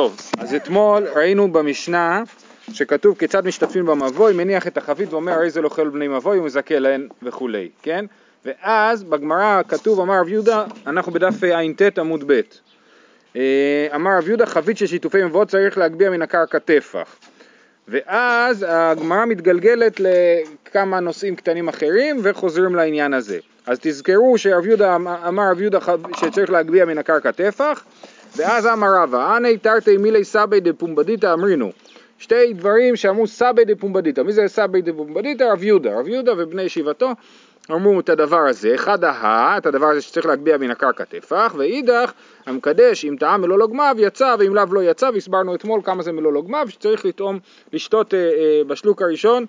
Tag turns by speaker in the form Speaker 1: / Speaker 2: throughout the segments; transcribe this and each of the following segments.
Speaker 1: טוב, אז אתמול ראינו במשנה שכתוב כיצד משתתפים במבוי, מניח את החבית ואומר הרי זה לא אוכל בני מבוי ומזכה להן וכולי, כן? ואז בגמרא כתוב אמר רב יהודה, אנחנו בדף ע"ט עמוד ב', אה, אמר רב יהודה חבית של שיתופי מבואות צריך להגביה מן הקרקע טפח ואז הגמרא מתגלגלת לכמה נושאים קטנים אחרים וחוזרים לעניין הזה. אז תזכרו שרב יהודה אמר רב יהודה שצריך להגביה מן הקרקע טפח ואז אמר רבא, אנא תרתי מילי סבי דפומבדיתא אמרינו. שתי דברים שאמרו סבי דפומבדיתא. מי זה סבי דפומבדיתא? רב יהודה. רב יהודה ובני ישיבתו אמרו את הדבר הזה. אחד ההא, את הדבר הזה שצריך להגביה מן הקרקע טפח, ואידך המקדש אם טעם מלוא לוגמיו יצא ואם לאו לא יצא, והסברנו אתמול כמה זה מלוא לוגמיו, שצריך לטעום, לשתות אה, אה, בשלוק הראשון,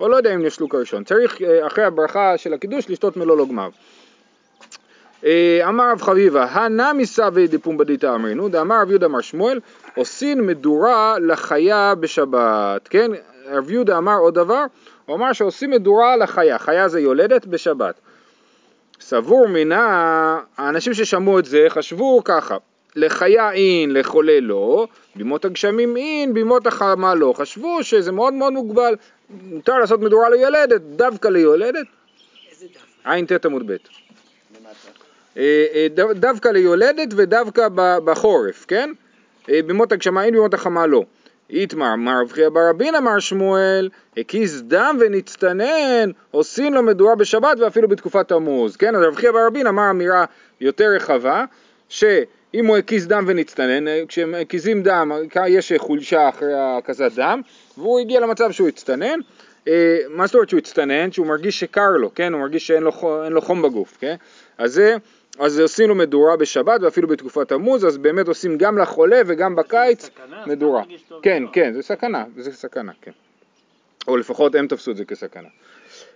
Speaker 1: או לא יודע אם לשלוק הראשון, צריך אה, אחרי הברכה של הקידוש לשתות מלוא לוגמיו. אה, אמר רב חביבה, הנמי סבי דפומבדיתא אמרינו, דאמר רב יהודה אמר שמואל, עושין מדורה לחיה בשבת, כן? רב יהודה אמר עוד דבר, הוא אמר שעושים מדורה לחיה, חיה זה יולדת בשבת. סבור מינה, האנשים ששמעו את זה חשבו ככה, לחיה אין, לחולה לא, בימות הגשמים אין, בימות החמה לא. חשבו שזה מאוד מאוד מוגבל, מותר לעשות מדורה ליולדת, דווקא ליולדת. איזה דף? ע"ט עמוד ב'. אה, אה, דווקא ליולדת ודווקא בחורף, כן? אה, במות הגשמה אין, במות החמה לא. איתמר, מר רב חייא בר רבין אמר שמואל, הקיז דם ונצטנן, עושים לו מדורה בשבת ואפילו בתקופת תמוז, כן? אז רב חייא בר רבין אמר אמירה יותר רחבה, שאם הוא הקיז דם ונצטנן, כשהם הקיזים דם, יש חולשה אחרי הקזת דם, והוא הגיע למצב שהוא הצטנן, מה זאת אומרת שהוא הצטנן? שהוא מרגיש שקר לו, כן? הוא מרגיש שאין לו, לו חום בגוף, כן? אז זה אז עושים לו מדורה בשבת ואפילו בתקופת תמוז, אז באמת עושים גם לחולה וגם בקיץ סכנה, מדורה. כן, כן, זה סכנה, זה סכנה, כן. או לפחות הם תפסו את זה כסכנה.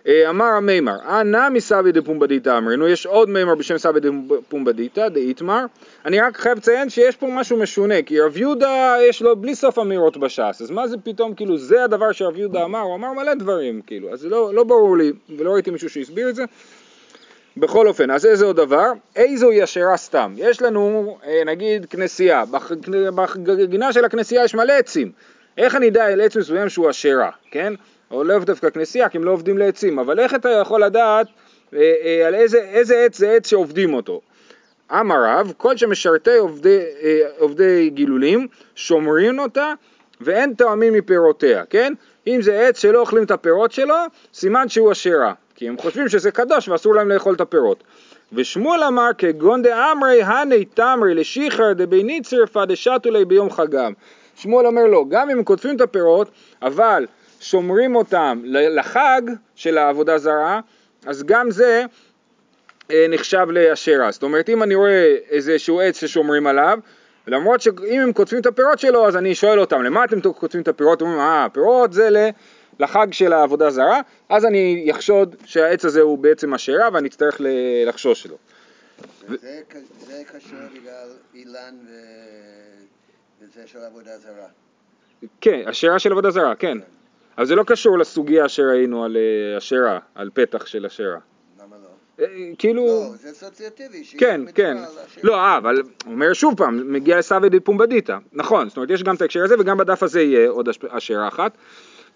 Speaker 1: אה, אמר המימר, אנא מסבי דפומבדיתא אמרנו, יש עוד מימר בשם סבי דפומבדיתא, דאיתמר. אני רק חייב לציין שיש פה משהו משונה, כי רב יהודה יש לו בלי סוף אמירות בש"ס, אז מה זה פתאום, כאילו, זה הדבר שרב יהודה אמר, הוא אמר מלא דברים, כאילו, אז זה לא, לא ברור לי, ולא ראיתי מישהו שהסביר את זה. בכל אופן, אז איזה עוד דבר? איזו ישרה סתם. יש לנו, אה, נגיד, כנסייה. בגינה של הכנסייה יש מלא עצים. איך אני אדע על עץ מסוים שהוא אשרה, כן? או לאו דווקא כנסייה, כי הם לא עובדים לעצים. אבל איך אתה יכול לדעת אה, אה, על איזה, איזה עץ זה עץ שעובדים אותו? אמר רב, כל שמשרתי עובדי, עובדי גילולים, שומרים אותה ואין טועמים מפירותיה, כן? אם זה עץ שלא אוכלים את הפירות שלו, סימן שהוא אשרה. כי הם חושבים שזה קדוש ואסור להם לאכול את הפירות. ושמואל אמר כגון דאמרי הני תמרי לשיחר דביני צירפא דשתו לי ביום חגם. שמואל אומר לו, גם אם הם קוטפים את הפירות, אבל שומרים אותם לחג של העבודה זרה, אז גם זה אה, נחשב לאשרה. זאת אומרת, אם אני רואה איזשהו עץ ששומרים עליו, למרות שאם הם קוטפים את הפירות שלו, אז אני שואל אותם, למה אתם קוטפים את הפירות? אומרים, אה, פירות זה. לחג של העבודה זרה, אז אני אחשוד שהעץ הזה הוא בעצם אשרה ואני אצטרך לחשוש לו.
Speaker 2: זה, זה קשור בגלל אילן ו... וזה של עבודה זרה.
Speaker 1: כן, אשרה של עבודה זרה, כן. אבל זה לא קשור לסוגיה שראינו על אשרה, על פתח של אשרה.
Speaker 2: למה לא?
Speaker 1: אה, כאילו...
Speaker 2: לא, זה אסוציאטיבי.
Speaker 1: כן, כן. לא, אה, אבל הוא אומר שוב פעם, מגיע לסבי דה פומבדיתא. נכון, זאת אומרת, יש גם את ההקשר הזה וגם בדף הזה יהיה עוד אשרה אחת.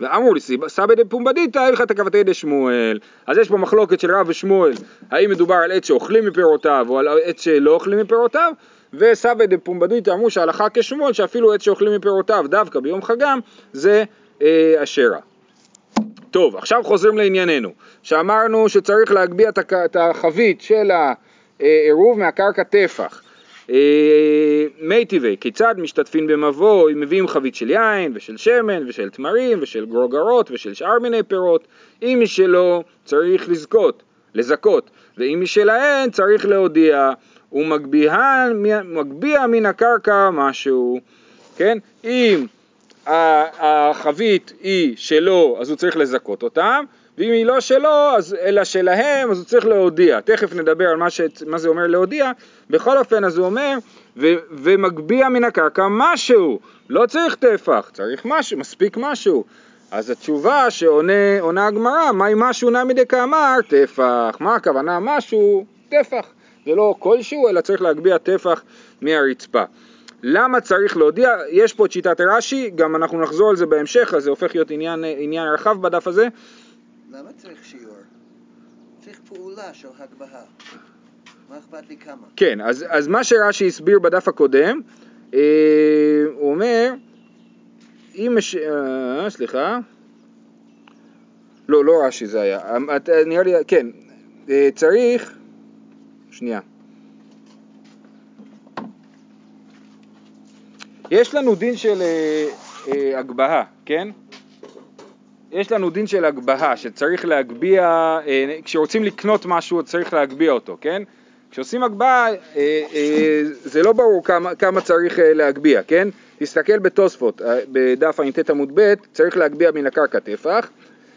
Speaker 1: ואמרו לי סבא דפומבדיתא הלכת כבתי דשמואל אז יש פה מחלוקת של רב ושמואל האם מדובר על עץ שאוכלים מפירותיו או על עץ שלא אוכלים מפירותיו? וסבא דפומבדיתא אמרו שהלכה כשמואל שאפילו עץ שאוכלים מפירותיו דווקא ביום חגם זה אה, אשרה. טוב עכשיו חוזרים לענייננו. שאמרנו שצריך להגביה את החבית של העירוב מהקרקע טפח. אה, מי טבעי, כיצד משתתפים במבוא, אם מביאים חבית של יין ושל שמן ושל תמרים ושל גרוגרות ושל שאר מיני פירות, אם משלו צריך לזכות, לזכות, ואם משלהן צריך להודיע, ומגביה מן הקרקע משהו, כן? אם החבית היא שלו אז הוא צריך לזכות אותם, ואם היא לא שלו, אז, אלא שלהם, אז הוא צריך להודיע. תכף נדבר על מה, ש, מה זה אומר להודיע. בכל אופן, אז הוא אומר, ומגביה מן הקרקע משהו. לא צריך טפח, צריך משהו, מספיק משהו. אז התשובה שעונה הגמרא, מה אם משהו נמי דקאמר? טפח. מה הכוונה משהו? טפח. זה לא כלשהו, אלא צריך להגביה טפח מהרצפה. למה צריך להודיע? יש פה את שיטת רש"י, גם אנחנו נחזור על זה בהמשך, אז זה הופך להיות עניין, עניין רחב בדף הזה.
Speaker 2: למה צריך שיעור? צריך פעולה של הגבהה. מה אכפת לי כמה?
Speaker 1: כן, אז, אז מה שרש"י הסביר בדף הקודם, אה, הוא אומר, אם יש... אה, סליחה. לא, לא רש"י זה היה. אה, את- נראה לי, כן. אה, צריך... שנייה. יש לנו דין של אה, אה, הגבהה, כן? יש לנו דין של הגבהה, שצריך להגביה, אה, כשרוצים לקנות משהו צריך להגביה אותו, כן? כשעושים הגבהה אה, אה, זה לא ברור כמה, כמה צריך להגביה, כן? תסתכל בתוספות, בדף ע"ט עמוד ב', צריך להגביה מן הקרקע טפח,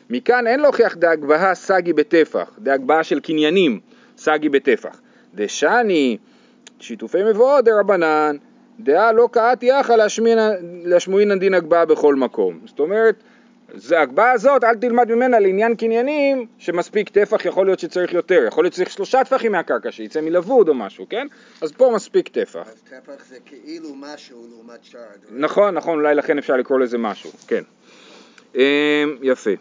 Speaker 1: מכאן אין להוכיח דהגבהה סגי בטפח, דהגבהה של קניינים סגי בטפח. דשני שיתופי מבואות דרבנן, דעה לא קאתי יחא להשמועינן דין הגבהה בכל מקום. זאת אומרת, זה ההגבהה הזאת, אל תלמד ממנה לעניין קניינים שמספיק טפח, יכול להיות שצריך יותר, יכול להיות שצריך שלושה טפחים מהקרקע, שיצא מלבוד או משהו, כן? אז פה מספיק טפח.
Speaker 2: אז טפח זה כאילו משהו לעומת הדברים.
Speaker 1: נכון, נכון, אולי לכן אפשר לקרוא לזה משהו, כן. אמ, יפה.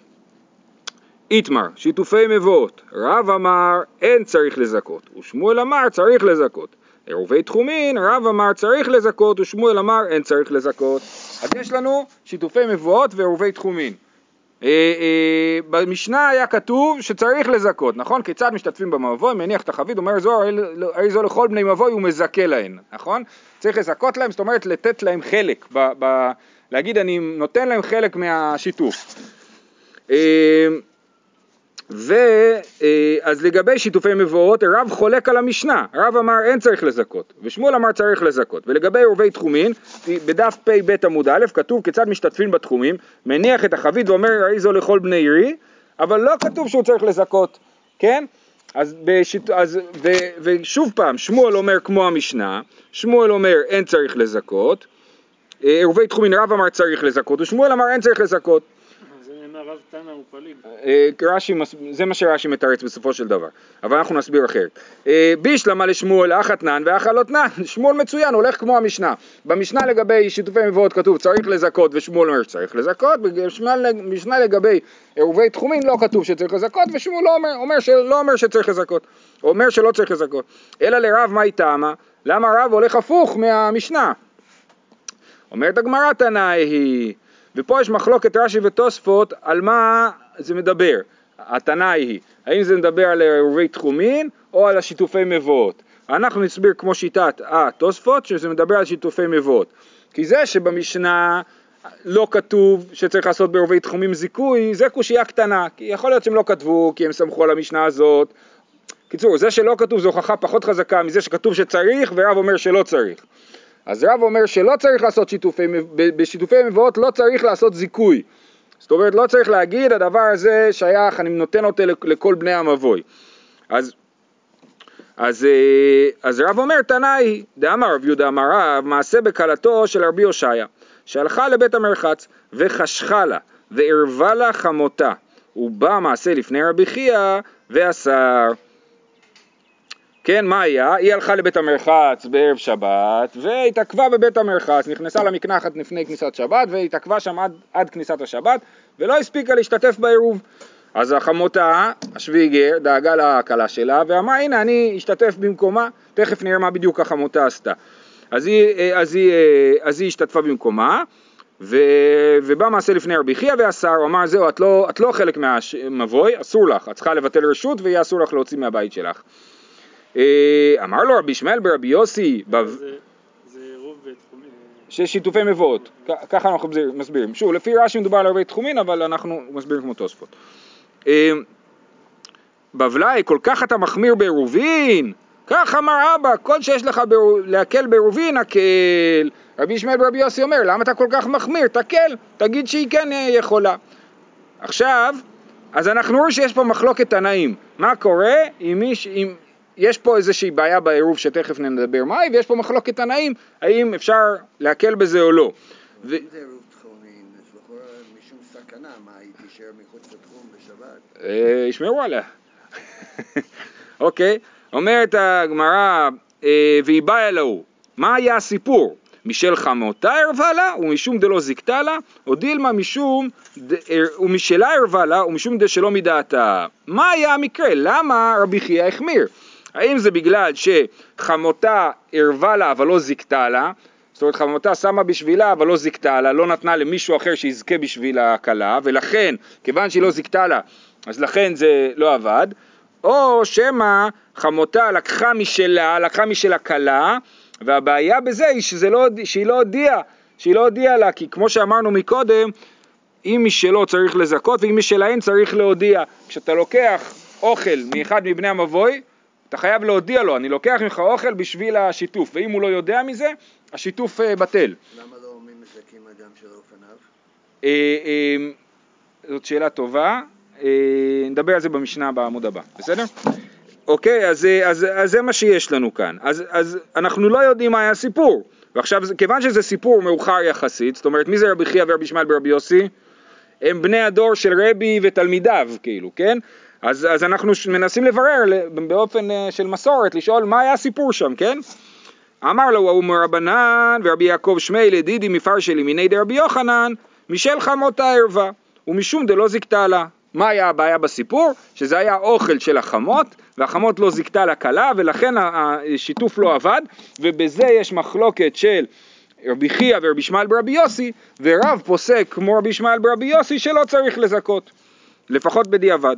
Speaker 1: איתמר, שיתופי מבואות, רב אמר אין צריך לזכות, ושמואל אמר צריך לזכות. עירובי תחומין, רב אמר צריך לזכות, ושמואל אמר אין צריך לזכות. אז יש לנו שיתופי מבואות ועירובי תחומין. אה, אה, במשנה היה כתוב שצריך לזכות, נכון? כיצד משתתפים במבוי, מניח את החבית, אומר זוהר, הרי זו לכל בני מבוי הוא מזכה להן, נכון? צריך לזכות להם, זאת אומרת לתת להם חלק, ב, ב, להגיד אני נותן להם חלק מהשיתוף. אה, ואז לגבי שיתופי מבואות, רב חולק על המשנה, רב אמר אין צריך לזכות, ושמואל אמר צריך לזכות, ולגבי עורבי תחומין, בדף פ"ב עמוד א', כתוב כיצד משתתפים בתחומים, מניח את החבית ואומר ראי זו לכל בני עירי, אבל לא כתוב שהוא צריך לזכות, כן? אז, בשיט... אז ו... ושוב פעם, שמואל אומר כמו המשנה, שמואל אומר אין צריך לזכות, אה, עירובי תחומין רב אמר צריך לזכות, ושמואל אמר אין צריך לזכות.
Speaker 3: הוא פליג.
Speaker 1: אה, רש"י, זה מה שרש"י מתרץ בסופו של דבר, אבל אנחנו נסביר אחרת. אה, בישלמה לשמואל אח אתנן ואח הלותנן, שמואל מצוין, הולך כמו המשנה. במשנה לגבי שיתופי מבואות כתוב צריך לזכות ושמואל אומר שצריך לזכות, במשנה לגבי עירובי תחומין לא כתוב שצריך לזכות ושמואל לא אומר, שלא אומר שצריך לזכות, אומר שלא צריך לזכות. אלא לרב מהי טעמה? למה רב הולך הפוך מהמשנה? אומרת הגמרא תנאי היא, ופה יש מחלוקת רש"י ותוספות על מה זה מדבר. התנאי היא, האם זה מדבר על עירובי תחומין או על השיתופי מבואות. אנחנו נסביר כמו שיטת התוספות שזה מדבר על שיתופי מבואות. כי זה שבמשנה לא כתוב שצריך לעשות בעירובי תחומים זיכוי, זה קושייה קטנה. כי יכול להיות שהם לא כתבו כי הם סמכו על המשנה הזאת. קיצור, זה שלא כתוב זו הוכחה פחות חזקה מזה שכתוב שצריך ורב אומר שלא צריך. אז רב אומר שלא צריך לעשות שיתופי, בשיתופי מבואות לא צריך לעשות זיכוי. זאת אומרת, לא צריך להגיד הדבר הזה שייך, אני נותן אותו לכ- לכל בני המבוי. אז, אז, אה, אז רב אומר, תנאי, דאמר רב יהודה אמר רב, מעשה בכלתו של רבי הושעיה, שהלכה לבית המרחץ, וחשכה לה, וערבה לה חמותה, ובא מעשה לפני רבי חייא, ואסר. כן, מה היה? היא הלכה לבית המרחץ בערב שבת, והתעכבה בבית המרחץ, נכנסה למקנחת לפני כניסת שבת, והתעכבה שם עד, עד כניסת השבת, ולא הספיקה להשתתף בעירוב. אז החמותה, השוויגר, דאגה לכלה שלה, ואמרה, הנה, אני אשתתף במקומה, תכף נראה מה בדיוק החמותה עשתה. אז היא, אז היא, אז היא השתתפה במקומה, ו... ובא מעשה לפני רבי חייא ואסר, הוא אמר זהו, את לא, את לא חלק מהמבוי, אסור לך, את צריכה לבטל רשות ויהיה אסור לך להוציא מהבית שלך. אה, אמר לו רבי ישמעאל ברבי יוסי,
Speaker 3: בתחומי...
Speaker 1: ששיתופי מבואות, ככה אנחנו מסביר- מסבירים. שוב, לפי רש"י מדובר על הרבה תחומין, אבל אנחנו מסבירים כמו תוספות. אה, בבלאי, כל כך אתה מחמיר בעירובין? כך אמר אבא, כל שיש לך להקל בעירובין, הקל. רבי ישמעאל ברבי יוסי אומר, למה אתה כל כך מחמיר? תקל, תגיד שהיא כן אה, יכולה. עכשיו, אז אנחנו רואים שיש פה מחלוקת תנאים. מה קורה אם מיש... אם... יש פה איזושהי בעיה בעירוב שתכף נדבר מהי, ויש פה מחלוקת תנאים, האם אפשר להקל בזה או לא. ו...
Speaker 2: אם זה עירוב לכאורה משום סכנה, מה, היא תישאר מחוץ לתחום בשבת?
Speaker 1: אה, ישמעו עליה. אוקיי, אומרת הגמרא, אה, והיא באה אלוהו, מה היה הסיפור? משל חמותה ערבה לה ומשום דלא זיכתה לה, או דילמה משום, ד... ומשלה ערבה לה ומשום דשלא מדעתה. מה היה המקרה? למה רבי חייא החמיר? האם זה בגלל שחמותה ערבה לה אבל לא זיכתה לה, זאת אומרת חמותה שמה בשבילה אבל לא זיכתה לה, לא נתנה למישהו אחר שיזכה בשביל הכלה, ולכן, כיוון שהיא לא זיכתה לה, אז לכן זה לא עבד, או שמא חמותה לקחה משלה, לקחה משל הכלה, והבעיה בזה היא שזה לא, שהיא לא הודיעה, שהיא לא הודיעה לה, כי כמו שאמרנו מקודם, אם משלו צריך לזכות ואם משלהן צריך להודיע. כשאתה לוקח אוכל מאחד מבני המבוי, אתה חייב להודיע לו, אני לוקח ממך אוכל בשביל השיתוף, ואם הוא לא יודע מזה, השיתוף uh, בטל.
Speaker 2: למה לא אומרים מזכים אדם שלא לפניו?
Speaker 1: Uh, uh, זאת שאלה טובה, נדבר על זה במשנה בעמוד הבא, בסדר? אוקיי, אז, אז, אז זה מה שיש לנו כאן. אז, אז אנחנו לא יודעים מה היה הסיפור. ועכשיו, כיוון שזה סיפור מאוחר יחסית, זאת אומרת, מי זה רבי חייא ורבי ישמעאל ורבי יוסי? הם בני הדור של רבי ותלמידיו, כאילו, כן? אז, אז אנחנו מנסים לברר באופן של מסורת, לשאול מה היה הסיפור שם, כן? אמר לו, ההוא מרבנן ורבי יעקב שמי לדידי מפרשלי מיני דרבי יוחנן, משל חמותה ערווה, ומשום דלא זיכתה לה. מה היה הבעיה בסיפור? שזה היה אוכל של החמות, והחמות לא זיכתה לכלה, ולכן השיתוף לא עבד, ובזה יש מחלוקת של רבי חייא ורבי ישמעאל ברבי יוסי, ורב פוסק כמו רבי ישמעאל ברבי יוסי שלא צריך לזכות, לפחות בדיעבד.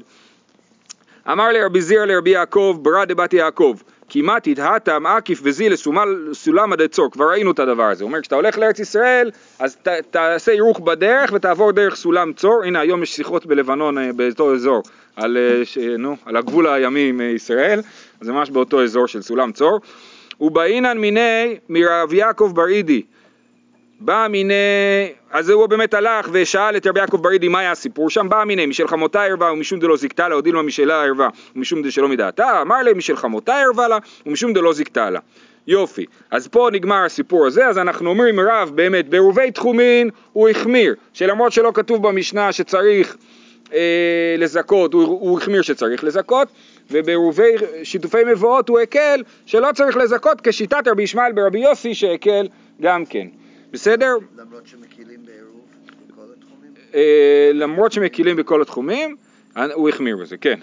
Speaker 1: אמר לרבי זירא לרבי יעקב, ברא דבת יעקב, כמעט התהתם עקיף וזי לסולם עד צור, כבר ראינו את הדבר הזה, הוא אומר כשאתה הולך לארץ ישראל אז ת, תעשה הירוך בדרך ותעבור דרך סולם צור, הנה היום יש שיחות בלבנון אה, באותו אזור, על, אה, ש, נו, על הגבול הימי עם ישראל, זה ממש באותו אזור של סולם צור, ובאינן מיני מרב יעקב ברידי, בא מיני, אז הוא באמת הלך ושאל את רבי יעקב ברידי מה היה הסיפור שם, בא מיני משל חמותה ערווה ומשום דלא זיכתה לה, הודיל מה משלה ערווה ומשום דשלא מדעתה, אמר להם משל חמותה ערווה לה ומשום דלא זיכתה לה. יופי, אז פה נגמר הסיפור הזה, אז אנחנו אומרים רב באמת, בעירובי תחומין הוא החמיר, שלמרות שלא כתוב במשנה שצריך אה, לזכות, הוא, הוא החמיר שצריך לזכות, ובעירובי שיתופי מבואות הוא הקל שלא צריך לזכות כשיטת רבי ישמעאל ברבי יוסי שהקל גם כן. בסדר?
Speaker 2: למרות שמקילים בעירוב בכל התחומים?
Speaker 1: אה, למרות שמקילים בכל התחומים, הוא החמיר בזה, כן.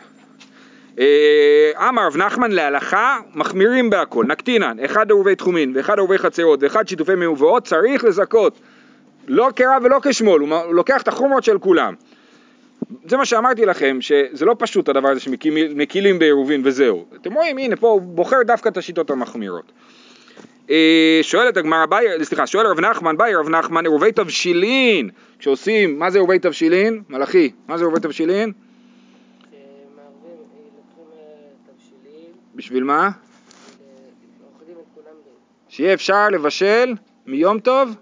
Speaker 1: אה, אמר רב נחמן להלכה, מחמירים בהכל, נקטינן, אחד עירובי תחומין ואחד עירובי חצרות ואחד שיתופי מבואות, צריך לזכות. לא כרב ולא כשמאל, הוא לוקח את החומרות של כולם. זה מה שאמרתי לכם, שזה לא פשוט הדבר הזה שמקילים בעירובין וזהו. אתם רואים, הנה פה הוא בוחר דווקא את השיטות המחמירות. אה, שואלת הגמרא, סליחה, שואל רב נחמן, ביי רב נחמן, עירובי תבשילין, כשעושים, מה זה עירובי תבשילין? מלאכי, מה זה עירובי תבשילין?
Speaker 4: אה,
Speaker 1: בשביל מה?
Speaker 4: ב...
Speaker 1: שיהיה אפשר לבשל מיום טוב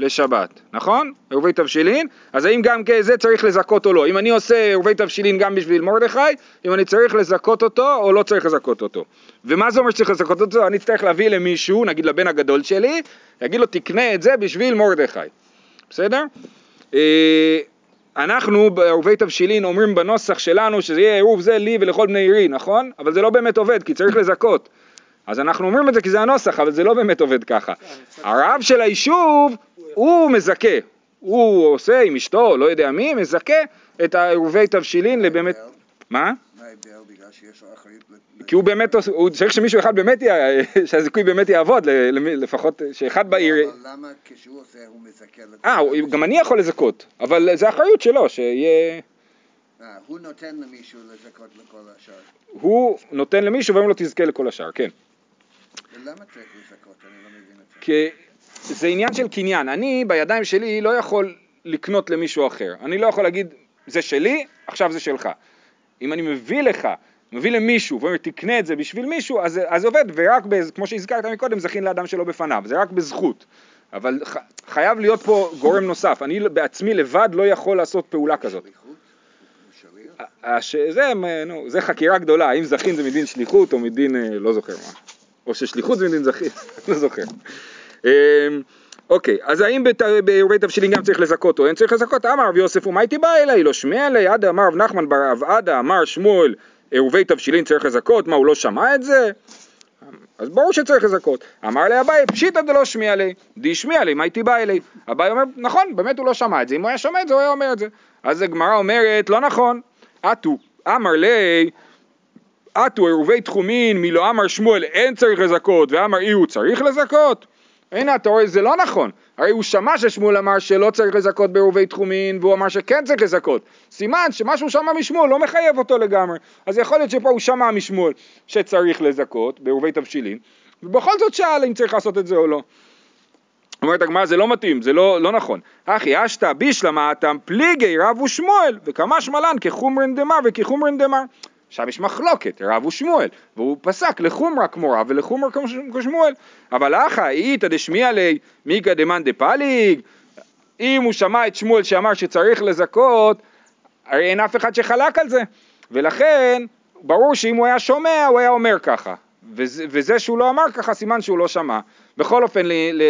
Speaker 1: לשבת, נכון? עירובי תבשילין, אז האם גם כזה צריך לזכות או לא? אם אני עושה עירובי תבשילין גם בשביל מרדכי, אם אני צריך לזכות אותו או לא צריך לזכות אותו. ומה זה אומר שצריך לזכות אותו? אני צריך להביא למישהו, נגיד לבן הגדול שלי, להגיד לו תקנה את זה בשביל מרדכי, בסדר? אה, אנחנו בעירובי תבשילין אומרים בנוסח שלנו שזה יהיה עירוב זה לי ולכל בני עירי, נכון? אבל זה לא באמת עובד כי צריך לזכות. אז אנחנו אומרים את זה כי זה הנוסח, אבל זה לא באמת עובד ככה. הרב של היישוב הוא מזכה, הוא עושה עם אשתו, לא יודע מי, מזכה את העירובי תבשילין לבאמת... מה? כי הוא באמת, הוא צריך שמישהו אחד באמת, שהזיכוי באמת יעבוד, לפחות שאחד בעיר...
Speaker 2: אבל למה כשהוא עושה הוא מזכה.
Speaker 1: אה, גם אני יכול לזכות, אבל זה אחריות שלו, שיהיה...
Speaker 2: אה, הוא נותן למישהו לזכות לכל השאר.
Speaker 1: הוא נותן למישהו ואומר לו תזכה לכל השאר, כן.
Speaker 2: ולמה צריך לזכות? אני לא מבין את זה.
Speaker 1: זה עניין של קניין, אני בידיים שלי לא יכול לקנות למישהו אחר, אני לא יכול להגיד זה שלי, עכשיו זה שלך. אם אני מביא לך, מביא למישהו ואומר תקנה את זה בשביל מישהו, אז זה עובד, ורק, בז- כמו שהזכרת מקודם, זכין לאדם שלא בפניו, זה רק בזכות. אבל ח, חייב להיות פה גורם נוסף, אני בעצמי לבד לא יכול לעשות פעולה כזאת. הש... זה, נו, זה חקירה גדולה, האם זכין זה מדין שליחות או מדין, אה, לא זוכר מה, או ששליחות זה מדין זכין, לא זוכר. אמ, אוקיי, אז האם בעירובי תבשילין גם צריך לזכות או אין צריך לזכות? אמר רב יוסף ומה הייתי בא אליי? לא שמיע אליי, עדה אמר רב נחמן בר רב עדה אמר שמואל עירובי תבשילין צריך לזכות, מה הוא לא שמע את זה? אז ברור שצריך לזכות. אמר לי אביי, פשיטא דלא שמיע לי, די שמיע לי, מה הייתי בא אלי? אביי אומר, נכון, באמת הוא לא שמע את זה, אם הוא היה שומע את זה, הוא היה אומר את זה. אז הגמרא אומרת, לא נכון, אטו, אמר לי, אטו עירובי תחומין, מי לא אמר שמואל אין צריך לזכות, ואמר אי הוא צריך לזכות? הנה אתה רואה, זה לא נכון. הרי הוא שמע ששמואל אמר שלא צריך לזכות בעירובי תחומין, והוא אמר שכן צריך לזכות. סימן שמה שהוא שמע משמואל לא מחייב אותו לגמרי. אז יכול להיות שפה הוא שמע משמואל שצריך לזכות בעירובי תבשילין, ובכל זאת שאל אם צריך לעשות את זה או לא. אומרת הגמרא זה לא מתאים, זה לא, לא נכון. אחי אשתא בישלמה אתם פליגי רב ושמואל, וכמה שמלן כחומרן דמר וכחומרן דמר. עכשיו יש מחלוקת, רב ושמואל, והוא פסק לחומרה כמו רב ולחומרה כמו שמואל. אבל אחא איתא דשמיע לי מיכא דמאן דפליג, אם הוא שמע את שמואל שאמר שצריך לזכות, הרי אין אף אחד שחלק על זה. ולכן, ברור שאם הוא היה שומע, הוא היה אומר ככה. וזה, וזה שהוא לא אמר ככה, סימן שהוא לא שמע. בכל אופן,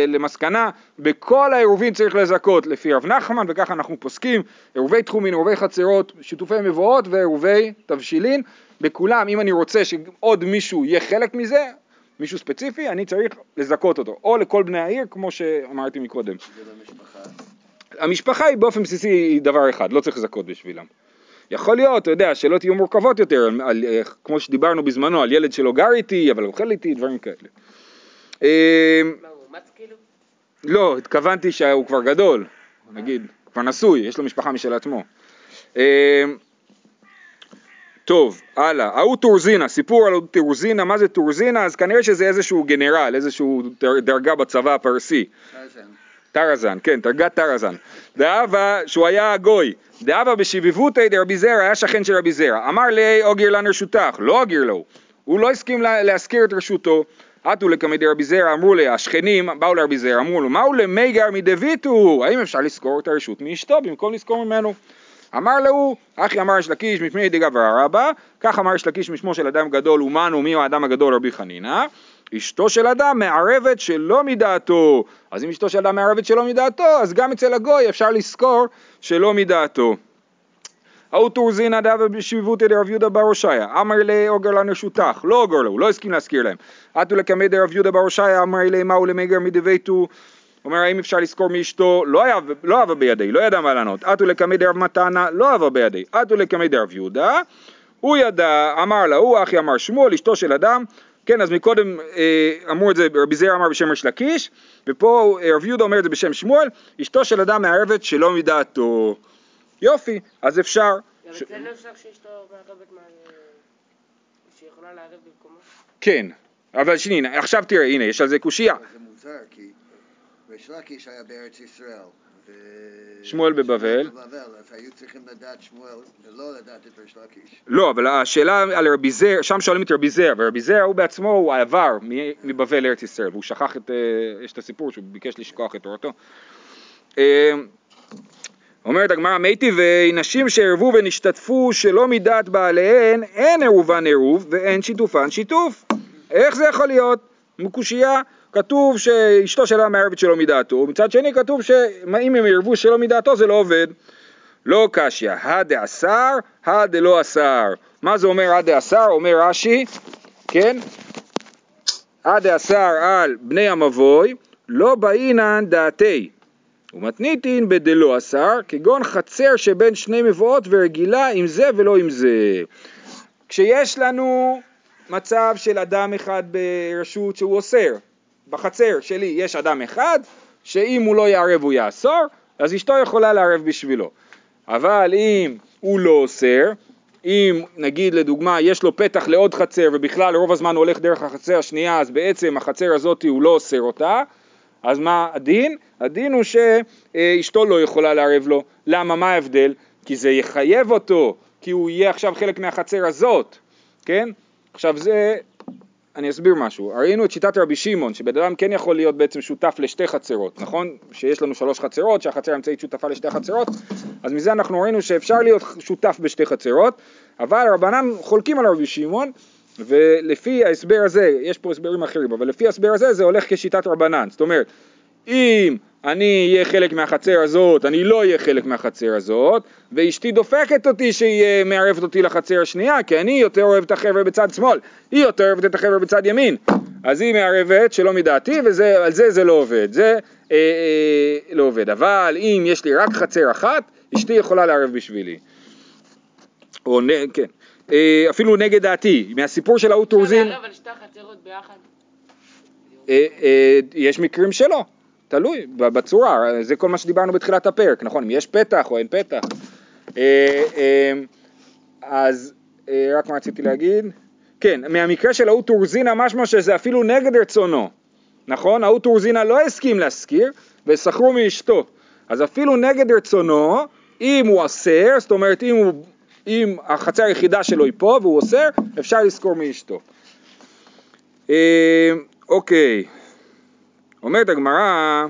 Speaker 1: למסקנה, בכל העירובין צריך לזכות לפי רב נחמן, וככה אנחנו פוסקים, עירובי תחומין, עירובי חצרות, שיתופי מבואות ועירובי תבשילין. בכולם, אם אני רוצה שעוד מישהו יהיה חלק מזה, מישהו ספציפי, אני צריך לזכות אותו. או לכל בני העיר, כמו שאמרתי מקודם. המשפחה היא באופן בסיסי דבר אחד, לא צריך לזכות בשבילם. יכול להיות, אתה יודע, שאלות יהיו מורכבות יותר, על, על, אה, כמו שדיברנו בזמנו, על ילד שלא גר איתי, אבל אוכל איתי, דברים כאלה. אה,
Speaker 4: מה, הוא אומץ כאילו?
Speaker 1: לא, התכוונתי שהוא כבר גדול, נגיד, כבר נשוי, יש לו משפחה משל עצמו. אה, טוב, הלאה, ההוא טורזינה, סיפור על טורזינה, מה זה טורזינה? אז כנראה שזה איזשהו גנרל, איזשהו דר- דרגה בצבא הפרסי.
Speaker 2: טרזן.
Speaker 1: כן, דרגת טרזן. דאבה, שהוא היה גוי, דאבה בשבבותי דרבי זרע, היה שכן של רבי זרע. אמר לי, אוגר לן רשותך, לא אוגר לו. הוא לא הסכים לה, להזכיר את רשותו. עטו לקמי דרבי זרע, אמרו לי, השכנים באו לרבי זרע, אמרו לו, מהו למיגר מדביתו? האם אפשר לזכור את הרשות מאשתו במקום לזכור ממנו? אמר לו, אחי אמר יש לקיש מפני דגברא רבא, כך אמר יש לקיש משמו של אדם גדול אומנו מי האדם הגדול רבי חנינא, אשתו של אדם מערבת שלא מדעתו, אז אם אשתו של אדם מערבת שלא מדעתו, אז גם אצל הגוי אפשר לזכור שלא מדעתו. ההוא טורזינא דאבה בשבבותא דרב יהודה בר הושעיה, אמר לי אוגר לנו שותך, לא אוגר לו, הוא לא הסכים להזכיר להם. עטו לקמא דרב יהודה בר הושעיה, אמר לי מהו למיגר מדביתו, אומר האם אפשר לזכור מאשתו, לא לא אהבה בידי, לא ידע מה לענות. עטו לקמא דרב מתנה, לא אהבה בידי. עטו לקמא דרב יהודה, הוא ידע, אמר לה, הוא אחי אמר שמואל, אשתו של אדם, כן, אז מקודם אה, אמרו את זה, רבי זרע אמר בשם ריש לקיש, ופה אה, רב יהודה אומר את זה בשם שמואל, אשתו של אדם מערבת שלא מדעתו. יופי, אז אפשר.
Speaker 4: גם אצלנו אפשר שאשתו מערבת מה... שיכולה לערב במקומו?
Speaker 1: כן, אבל שנייה, עכשיו תראה, הנה, יש על זה קושייה.
Speaker 2: זה מוזר, כי ריש לקיש היה בארץ ישראל.
Speaker 1: שמואל בבבל.
Speaker 2: בבבל, אז היו צריכים לדעת שמואל ולא לדעת את ריש לקיש.
Speaker 1: לא, אבל השאלה על רבי זר, שם שואלים את רבי זר, ורבי זר הוא בעצמו, הוא עבר מ- מבבל לארץ ישראל, והוא שכח את, אה, יש את הסיפור שהוא ביקש לשכוח את תורתו. אומרת הגמרא, מיטיבי נשים שערבו ונשתתפו שלא מדעת בעליהן, אין עירובן עירוב ואין שיתופן שיתוף. איך זה יכול להיות? מקושייה, כתוב שאשתו שלה מערבת שלא מדעתו, ומצד שני כתוב שאם הם ערבו שלא מדעתו זה לא עובד. לא קשיא, הדה אסר, הדה לא אסר. מה זה אומר הדה אסר? אומר רש"י, כן? הדה אסר על בני המבוי, לא באינן דעתי. ומתניתין בדלא אסר, כגון חצר שבין שני מבואות ורגילה עם זה ולא עם זה. כשיש לנו מצב של אדם אחד ברשות שהוא אוסר, בחצר שלי יש אדם אחד, שאם הוא לא יערב הוא יאסור, אז אשתו יכולה לערב בשבילו. אבל אם הוא לא אוסר, אם נגיד לדוגמה יש לו פתח לעוד חצר ובכלל רוב הזמן הוא הולך דרך החצר השנייה אז בעצם החצר הזאת הוא לא אוסר אותה אז מה הדין? הדין הוא שאשתו לא יכולה לערב לו. למה? מה ההבדל? כי זה יחייב אותו, כי הוא יהיה עכשיו חלק מהחצר הזאת, כן? עכשיו זה, אני אסביר משהו. ראינו את שיטת רבי שמעון, שבן אדם כן יכול להיות בעצם שותף לשתי חצרות, נכון? שיש לנו שלוש חצרות, שהחצר האמצעית שותפה לשתי חצרות, אז מזה אנחנו ראינו שאפשר להיות שותף בשתי חצרות, אבל רבנן חולקים על רבי שמעון, ולפי ההסבר הזה, יש פה הסברים אחרים, אבל לפי ההסבר הזה זה הולך כשיטת רבנן, זאת אומרת, אם אני אהיה חלק מהחצר הזאת, אני לא אהיה חלק מהחצר הזאת, ואשתי דופקת אותי שהיא מערבת אותי לחצר השנייה, כי אני יותר אוהב את החבר'ה בצד שמאל, היא יותר אוהבת את החבר'ה בצד ימין. אז היא מערבת שלא מדעתי ועל זה זה לא עובד, זה אה, אה, לא עובד. אבל אם יש לי רק חצר אחת, אשתי יכולה לערב בשבילי. או נ... כן. אה, אפילו נגד דעתי, מהסיפור של ההוא טורזין,
Speaker 4: אפשר לערב על שתי החצרות ביחד?
Speaker 1: אה, אה, יש מקרים שלא, תלוי בצורה, זה כל מה שדיברנו בתחילת הפרק, נכון, אם יש פתח או אין פתח. אה, אה, אז אה, רק מה רציתי להגיד? כן, מהמקרה של ההוא טורזינה משמע שזה אפילו נגד רצונו, נכון? ההוא טורזינה לא הסכים להשכיר ושכרו מאשתו, אז אפילו נגד רצונו, אם הוא אסר, זאת אומרת אם, הוא, אם החצר היחידה שלו היא פה והוא אוסר, אפשר לשכור מאשתו. אה, אוקיי, אומרת הגמרא,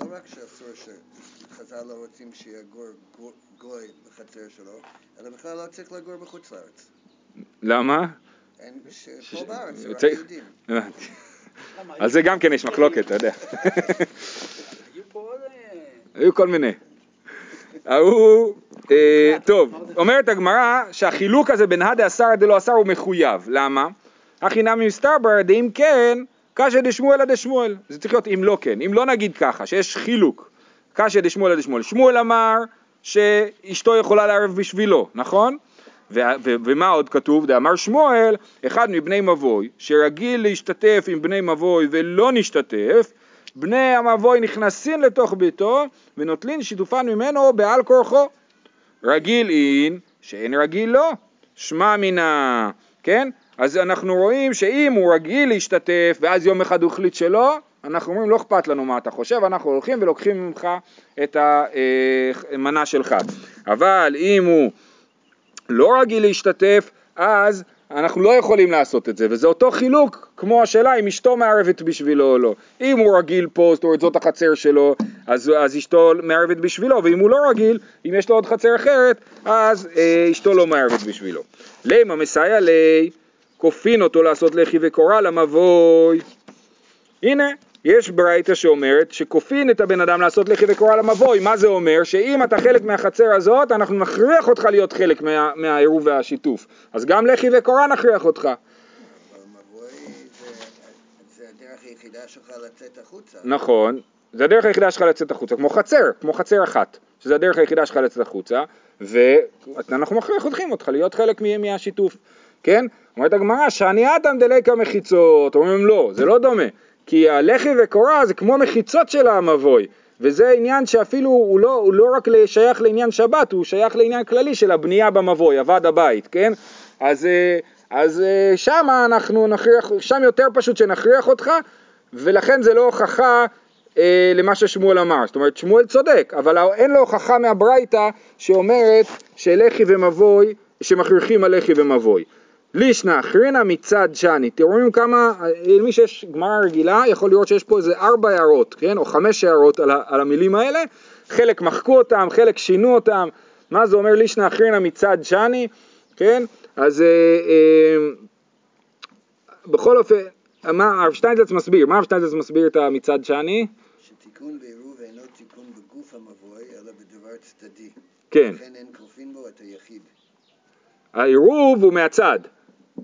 Speaker 2: לא רק שאסור שחז"ל לא רוצים שיגור גו- גוי בחצר שלו, אלא בכלל לא צריך לגור בחוץ לארץ.
Speaker 1: למה?
Speaker 2: אין, שפה בארץ, זה רק יהודים.
Speaker 1: על זה גם כן יש מחלוקת, אתה יודע.
Speaker 5: היו פה עוד... אה,
Speaker 1: היו כל מיני. ההוא, אה, טוב, אומרת הגמרא שהחילוק הזה בין הדה אסרא דלא אסר הוא מחויב, למה? הכי נמי מסתבר דאם כן, קשיא דשמואל דשמואל, זה צריך להיות אם לא כן, אם לא נגיד ככה, שיש חילוק, קשיא דשמואל דשמואל, שמואל אמר שאשתו יכולה לערב בשבילו, נכון? ו- ו- ומה עוד כתוב? דאמר שמואל, אחד מבני מבוי, שרגיל להשתתף עם בני מבוי ולא נשתתף, בני המבוי נכנסים לתוך ביתו ונוטלין שיתופן ממנו בעל כורחו. רגיל אין, שאין רגיל לא, שמע מינה, כן? אז אנחנו רואים שאם הוא רגיל להשתתף ואז יום אחד הוא החליט שלא, אנחנו אומרים לא אכפת לנו מה אתה חושב, אנחנו הולכים ולוקחים ממך את המנה שלך. אבל אם הוא לא רגיל להשתתף, אז אנחנו לא יכולים לעשות את זה, וזה אותו חילוק כמו השאלה אם אשתו מערבת בשבילו או לא. אם הוא רגיל פה, זאת אומרת זאת החצר שלו, אז, אז אשתו מערבת בשבילו, ואם הוא לא רגיל, אם יש לו עוד חצר אחרת, אז אה, אשתו לא מערבת בשבילו. למה מסייע לי, כופין אותו לעשות לחי וקורא למבוי. הנה, יש ברייתא שאומרת שכופין את הבן אדם לעשות לחי וקורא למבוי, מה זה אומר? שאם אתה חלק מהחצר הזאת, אנחנו נכריח אותך להיות חלק מה, מהעירוב והשיתוף. אז גם לחי וקורא נכריח אותך. נכון, זה הדרך היחידה שלך לצאת החוצה, כמו חצר, כמו חצר אחת, שזה הדרך היחידה שלך לצאת החוצה, ואנחנו מכריחים אותך להיות חלק מהשיתוף, כן? אומרת הגמרא, שאני אדם דליקה מחיצות, אומרים לא, זה לא דומה, כי הלחי וקורה זה כמו מחיצות של המבוי, וזה עניין שאפילו הוא לא, הוא לא רק שייך לעניין שבת, הוא שייך לעניין כללי של הבנייה במבוי, הוועד הבית, כן? אז, אה, אז אה, שם אנחנו נכריח, שם יותר פשוט שנכריח אותך, ולכן זה לא הוכחה אה, למה ששמואל אמר. זאת אומרת, שמואל צודק, אבל אין לו הוכחה מהברייתא שאומרת שלחי ומבוי, שמכריחים על לחי ומבוי. לישנא אחרינא מצד שני, אתם רואים כמה, אה, למי שיש גמרא רגילה, יכול לראות שיש פה איזה ארבע הערות, כן, או חמש הערות על, על המילים האלה, חלק מחקו אותם, חלק שינו אותם, מה זה אומר לישנא אחרינא מצד שני, כן, אז אה, אה, בכל אופן, מה הרב שטיינזלץ מסביר, מה הרב שטיינזלץ מסביר את המצד שני?
Speaker 2: שתיקון בעירוב אינו תיקון בגוף המבוי, אלא בדבר צדדי.
Speaker 1: כן,
Speaker 2: לכן אין כופין בו את היחיד.
Speaker 1: העירוב הוא מהצד,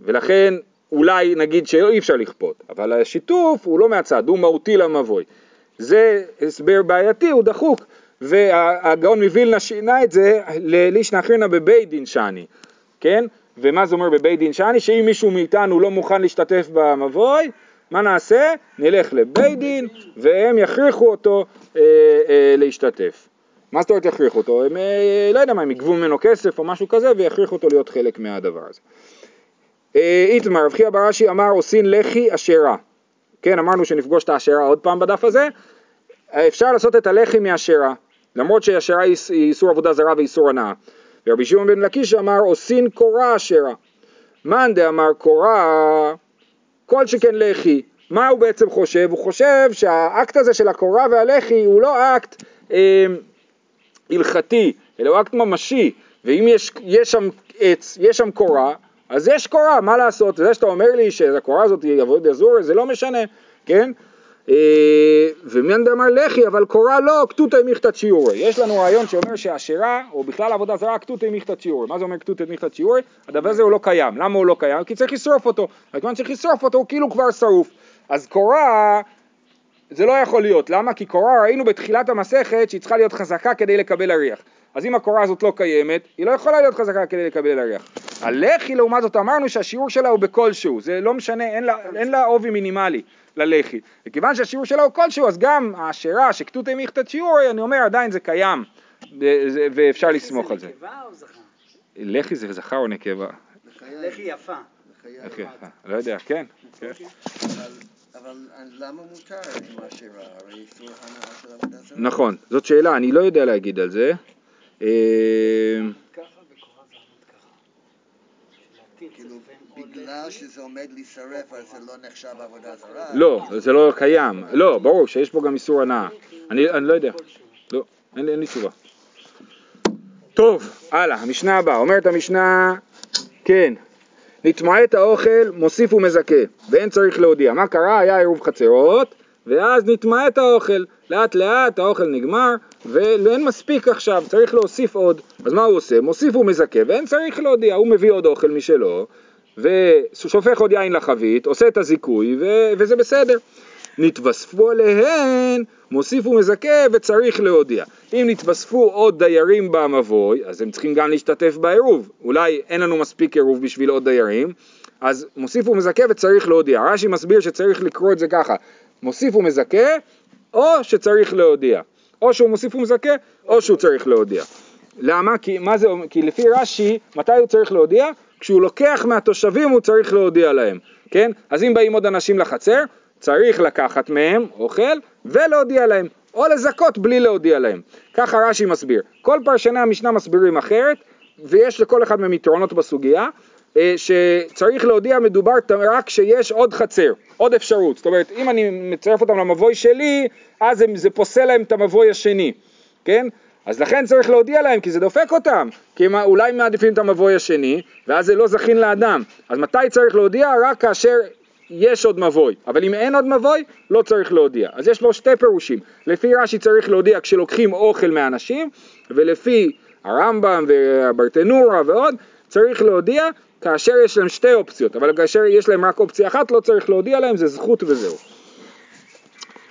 Speaker 1: ולכן אולי נגיד שאי אפשר לכפות, אבל השיתוף הוא לא מהצד, הוא מהותי למבוי. זה הסבר בעייתי, הוא דחוק, והגאון מווילנה שינה את זה ללישנא אחרינא בבית דין שני, כן? ומה זה אומר בבית דין שני? שאם מישהו מאיתנו לא מוכן להשתתף במבוי, מה נעשה? נלך לבית דין והם יכריחו אותו אה, אה, להשתתף. מה זאת אומרת יכריחו אותו? הם, אה, לא יודע מה, הם יגבו ממנו כסף או משהו כזה ויכריחו אותו להיות חלק מהדבר הזה. אה, איתמר, רב חייא בראשי אמר עושין לחי אשרה. כן, אמרנו שנפגוש את האשרה עוד פעם בדף הזה. אפשר לעשות את הלחי מאשרה, למרות שאשרה היא איסור עבודה זרה ואיסור הנאה. ורבי שמעון בן לקיש אמר עושין קורה אשרה. מאן דאמר קורה, כל שכן לחי. מה הוא בעצם חושב? הוא חושב שהאקט הזה של הקורה והלחי הוא לא אקט אה, הלכתי, אלא הוא אקט ממשי, ואם יש, יש שם עץ, יש שם קורה, אז יש קורה, מה לעשות? זה שאתה אומר לי שהקורה הזאת היא עבודה זרה, זה לא משנה, כן? אה, ומאן דאמר לחי אבל קורא לא כתותי מיכתת שיעורי. יש לנו רעיון שאומר שהשירה, או בכלל עבודה זרה, כתותי מיכתת שיעורי. מה זה אומר כתותי מיכתת שיעורי? הדבר הזה הוא לא קיים. למה הוא לא קיים? כי צריך לשרוף אותו. וכיוון שצריך לשרוף אותו הוא כאילו כבר שרוף. אז קורא זה לא יכול להיות. למה? כי קורה ראינו בתחילת המסכת שהיא צריכה להיות חזקה כדי לקבל אריח. אז אם הקורה הזאת לא קיימת, היא לא יכולה להיות חזקה כדי לקבל אריח. הלחי לעומת זאת אמרנו שהשיעור שלה הוא בכלשהו, זה לא משנה, אין לה, אין לה עובי מינימלי ללחי. וכיוון שהשיעור שלה הוא כלשהו, אז גם השירה שכתותי מיכתת שיעורי, אני אומר עדיין זה קיים, ואפשר לסמוך על זה. לחי זה זכר או נקבה?
Speaker 5: לחי יפה.
Speaker 1: לא יודע, כן. כן.
Speaker 2: אבל, אבל למה מותר עם השירה? הרי איסור הנאה של עבודה זרה.
Speaker 1: נכון, זאת שאלה, אני לא יודע להגיד על זה.
Speaker 2: כאילו,
Speaker 5: צופן עוד
Speaker 2: בגלל. שזה עומד להישרף אז זה לא נחשב עבודה זרה?
Speaker 1: לא, זה לא קיים. לא, ברור שיש פה גם איסור הנאה. אני אני לא יודע. לא, אין לי- אין לי תשובה. טוב, הלאה, המשנה הבאה. אומרת המשנה, כן, נתמעט האוכל, מוסיף ומזכה, ואין צריך להודיע. מה קרה? היה עירוב חצרות, ואז נתמעט האוכל. לאט לאט האוכל נגמר, ואין מספיק עכשיו, צריך להוסיף עוד. אז מה הוא עושה? מוסיף ומזכה, ואין צריך להודיע. הוא מביא עוד אוכל משלו, ושופך עוד יין לחבית, עושה את הזיכוי, ו- וזה בסדר. נתווספו עליהן, מוסיף ומזכה וצריך להודיע. אם נתווספו עוד דיירים במבוי, אז הם צריכים גם להשתתף בעירוב. אולי אין לנו מספיק עירוב בשביל עוד דיירים, אז מוסיף ומזכה וצריך להודיע. רש"י מסביר שצריך לקרוא את זה ככה, מוסיף ומזכה, או שצריך להודיע. או שהוא מוסיף ומזכה, או שהוא צריך להודיע. למה? כי, מה זה? כי לפי רש"י, מתי הוא צריך להודיע? כשהוא לוקח מהתושבים הוא צריך להודיע להם, כן? אז אם באים עוד אנשים לחצר, צריך לקחת מהם אוכל ולהודיע להם, או לזכות בלי להודיע להם. ככה רש"י מסביר. כל פרשני המשנה מסבירים אחרת, ויש לכל אחד מהם יתרונות בסוגיה, שצריך להודיע מדובר רק כשיש עוד חצר, עוד אפשרות. זאת אומרת, אם אני מצרף אותם למבוי שלי, אז זה פוסל להם את המבוי השני, כן? אז לכן צריך להודיע להם, כי זה דופק אותם, כי הם אולי מעדיפים את המבוי השני, ואז זה לא זכין לאדם. אז מתי צריך להודיע? רק כאשר יש עוד מבוי, אבל אם אין עוד מבוי, לא צריך להודיע. אז יש לו שתי פירושים. לפי רש"י צריך להודיע כשלוקחים אוכל מאנשים, ולפי הרמב"ם והברטנורה ועוד, צריך להודיע כאשר יש להם שתי אופציות, אבל כאשר יש להם רק אופציה אחת, לא צריך להודיע להם, זה זכות וזהו.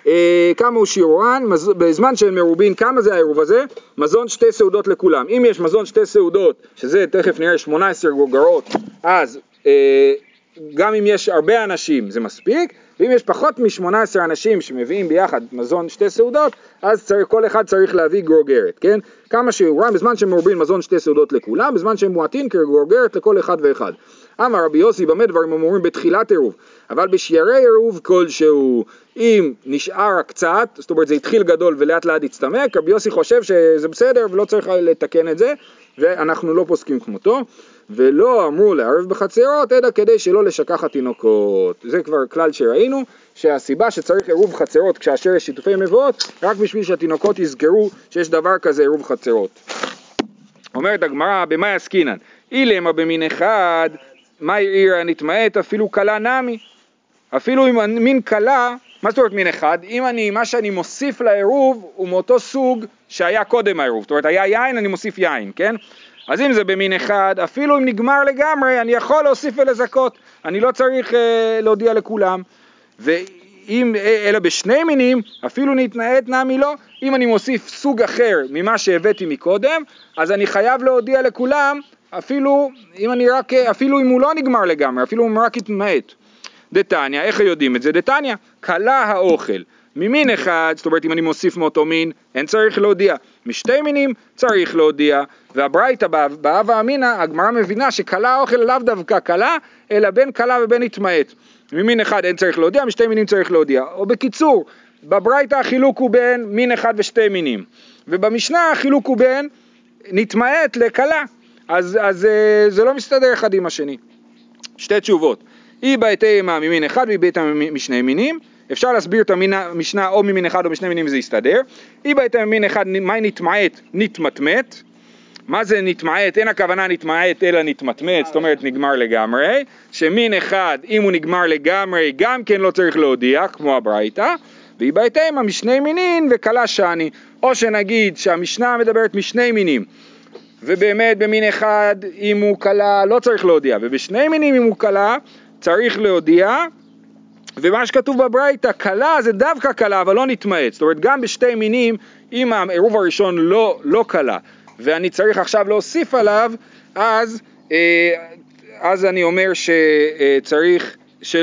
Speaker 1: אה, כמה הוא שיעורן, בזמן שהם מרובין, כמה זה העירוב הזה? מזון שתי סעודות לכולם. אם יש מזון שתי סעודות, שזה תכף נראה 18 גוגרות, אז אה, גם אם יש הרבה אנשים זה מספיק, ואם יש פחות מ-18 אנשים שמביאים ביחד מזון שתי סעודות, אז צריך, כל אחד צריך להביא גרוגרת, כן? כמה שיעורן, בזמן שהם מרובין מזון שתי סעודות לכולם, בזמן שהם מועטים כגרוגרת לכל אחד ואחד. אמר רבי יוסי במה דברים אמורים בתחילת עירוב, אבל בשיירי עירוב כלשהו, אם נשאר קצת, זאת אומרת זה התחיל גדול ולאט לאט הצטמק, רבי יוסי חושב שזה בסדר ולא צריך לתקן את זה, ואנחנו לא פוסקים כמותו, ולא אמרו לערב בחצרות, אלא כדי שלא לשכח התינוקות. זה כבר כלל שראינו, שהסיבה שצריך עירוב חצרות כאשר יש שיתופי מבואות, רק בשביל שהתינוקות יזכרו שיש דבר כזה עירוב חצרות. אומרת הגמרא, במה עסקינן? אילמה במין אחד, מה העירה נתמעט אפילו כלה נמי. אפילו אם מין כלה, מה זאת אומרת מין אחד? אם אני, מה שאני מוסיף לעירוב הוא מאותו סוג שהיה קודם העירוב. זאת אומרת, היה יין, אני מוסיף יין, כן? אז אם זה במין אחד, אפילו אם נגמר לגמרי, אני יכול להוסיף ולזכות. אני לא צריך אה, להודיע לכולם. ואם, אה, אלא בשני מינים, אפילו נתנאט נמי לא. אם אני מוסיף סוג אחר ממה שהבאתי מקודם, אז אני חייב להודיע לכולם, אפילו אם אני רק, אה, אפילו אם הוא לא נגמר לגמרי, אפילו אם רק התמעט. דתניא, איך יודעים את זה? דתניא, כלה האוכל. ממין אחד, זאת אומרת אם אני מוסיף מאותו מין, אין צריך להודיע. משתי מינים צריך להודיע. והברייתא בהווה אמינא, הגמרא מבינה שכלה האוכל לאו דווקא כלה, אלא בין כלה ובין התמעט. ממין אחד אין צריך להודיע, משתי מינים צריך להודיע. או בקיצור, בברייתא החילוק הוא בין מין אחד ושתי מינים. ובמשנה החילוק הוא בין נתמעט לכלה. אז, אז אה, זה לא מסתדר אחד עם השני. שתי תשובות. אי בהתאמה ממין אחד ואי בהתאמה משני מינים. אפשר להסביר את המשנה או ממין אחד או משני מינים וזה יסתדר. אי בהתאמה ממין אחד, מהי נתמעט? נתמטמט. מה זה נתמעט? אין הכוונה נתמעט אלא נתמטמט, זאת אומרת נגמר לגמרי. שמין אחד, אם הוא נגמר לגמרי, גם כן לא צריך להודיע, כמו הברייתא. והיא בהתאמה משני מינין וכלה שאני, או שנגיד שהמשנה מדברת משני מינים, ובאמת במין אחד אם הוא כלה לא צריך להודיע, ובשני מינים אם הוא כלה צריך להודיע, ומה שכתוב בברייתא, כלה זה דווקא כלה אבל לא נתמעט, זאת אומרת גם בשתי מינים אם העירוב הראשון לא, לא כלה, ואני צריך עכשיו להוסיף עליו, אז, אה, אז אני אומר שצריך, ש,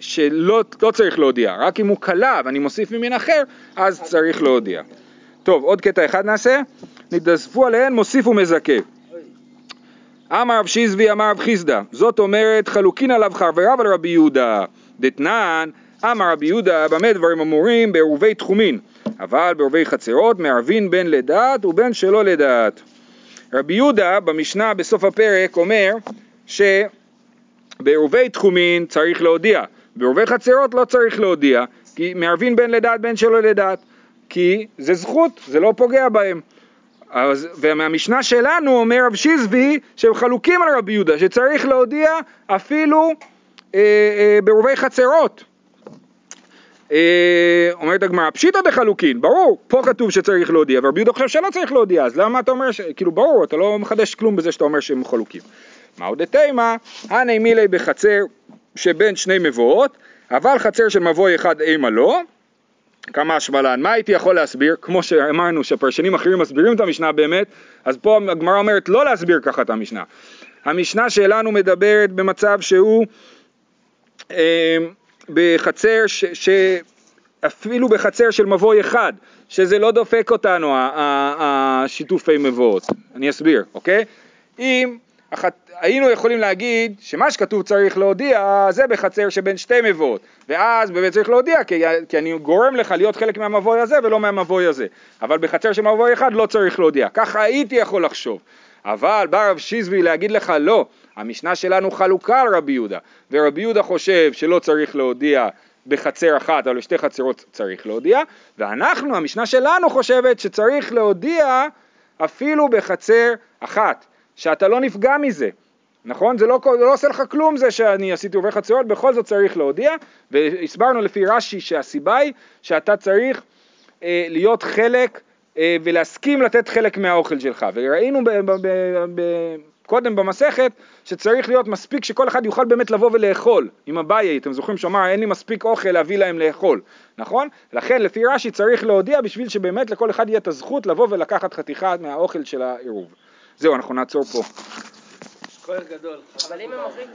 Speaker 1: שלא לא צריך להודיע, רק אם הוא כלה ואני מוסיף ממין אחר, אז צריך להודיע. טוב, עוד קטע אחד נעשה, נתאספו עליהן מוסיף ומזכה. אמר רב שיזבי אמר רב חיסדא, זאת אומרת חלוקין עליו חבריו על רבי יהודה. דתנן, אמר רבי יהודה, במה דברים אמורים? בעירובי תחומין, אבל בעירובי חצרות מערבין בין לדעת ובין שלא לדעת. רבי יהודה במשנה בסוף הפרק אומר שבעירובי תחומין צריך להודיע, בעירובי חצרות לא צריך להודיע, כי מערבין בין לדעת בין שלא לדעת, כי זה זכות, זה לא פוגע בהם. אז, ומהמשנה שלנו אומר רב שיזבי שהם חלוקים על רבי יהודה, שצריך להודיע אפילו אה, אה, בעירובי חצרות. אה, אומרת הגמרא, פשיטא דחלוקין, ברור, פה כתוב שצריך להודיע, ורבי יהודה חושב שלא צריך להודיע, אז למה אתה אומר, ש... כאילו ברור, אתה לא מחדש כלום בזה שאתה אומר שהם חלוקים. מהו דתימה, הני מילי בחצר שבין שני מבואות, אבל חצר של מבוי אחד אימה לא, כמה השמלן, מה הייתי יכול להסביר? כמו שאמרנו שפרשנים אחרים מסבירים את המשנה באמת, אז פה הגמרא אומרת לא להסביר ככה את המשנה. המשנה שלנו מדברת במצב שהוא בחצר, ש, ש, אפילו בחצר של מבוי אחד, שזה לא דופק אותנו השיתופי מבואות. אני אסביר, אוקיי? אם אחת, היינו יכולים להגיד שמה שכתוב צריך להודיע זה בחצר שבין שתי מבואות ואז באמת צריך להודיע כי, כי אני גורם לך להיות חלק מהמבוי הזה ולא מהמבוי הזה אבל בחצר של מבוי אחד לא צריך להודיע ככה הייתי יכול לחשוב אבל בא רב שיזבי להגיד לך לא המשנה שלנו חלוקה על רבי יהודה ורבי יהודה חושב שלא צריך להודיע בחצר אחת אבל בשתי חצרות צריך להודיע ואנחנו המשנה שלנו חושבת שצריך להודיע אפילו בחצר אחת שאתה לא נפגע מזה, נכון? זה לא, זה לא עושה לך כלום זה שאני עשיתי עובר חצרות, בכל זאת צריך להודיע, והסברנו לפי רש"י שהסיבה היא שאתה צריך אה, להיות חלק אה, ולהסכים לתת חלק מהאוכל שלך, וראינו קודם במסכת שצריך להיות מספיק שכל אחד יוכל באמת לבוא ולאכול עם אביי, אתם זוכרים שאמר אין לי מספיק אוכל להביא להם לאכול, נכון? לכן לפי רש"י צריך להודיע בשביל שבאמת לכל אחד יהיה את הזכות לבוא ולקחת חתיכה מהאוכל של העירוב. זהו, אנחנו נעצור פה.
Speaker 5: כהן גדול.
Speaker 4: אבל אם הם אוכלים את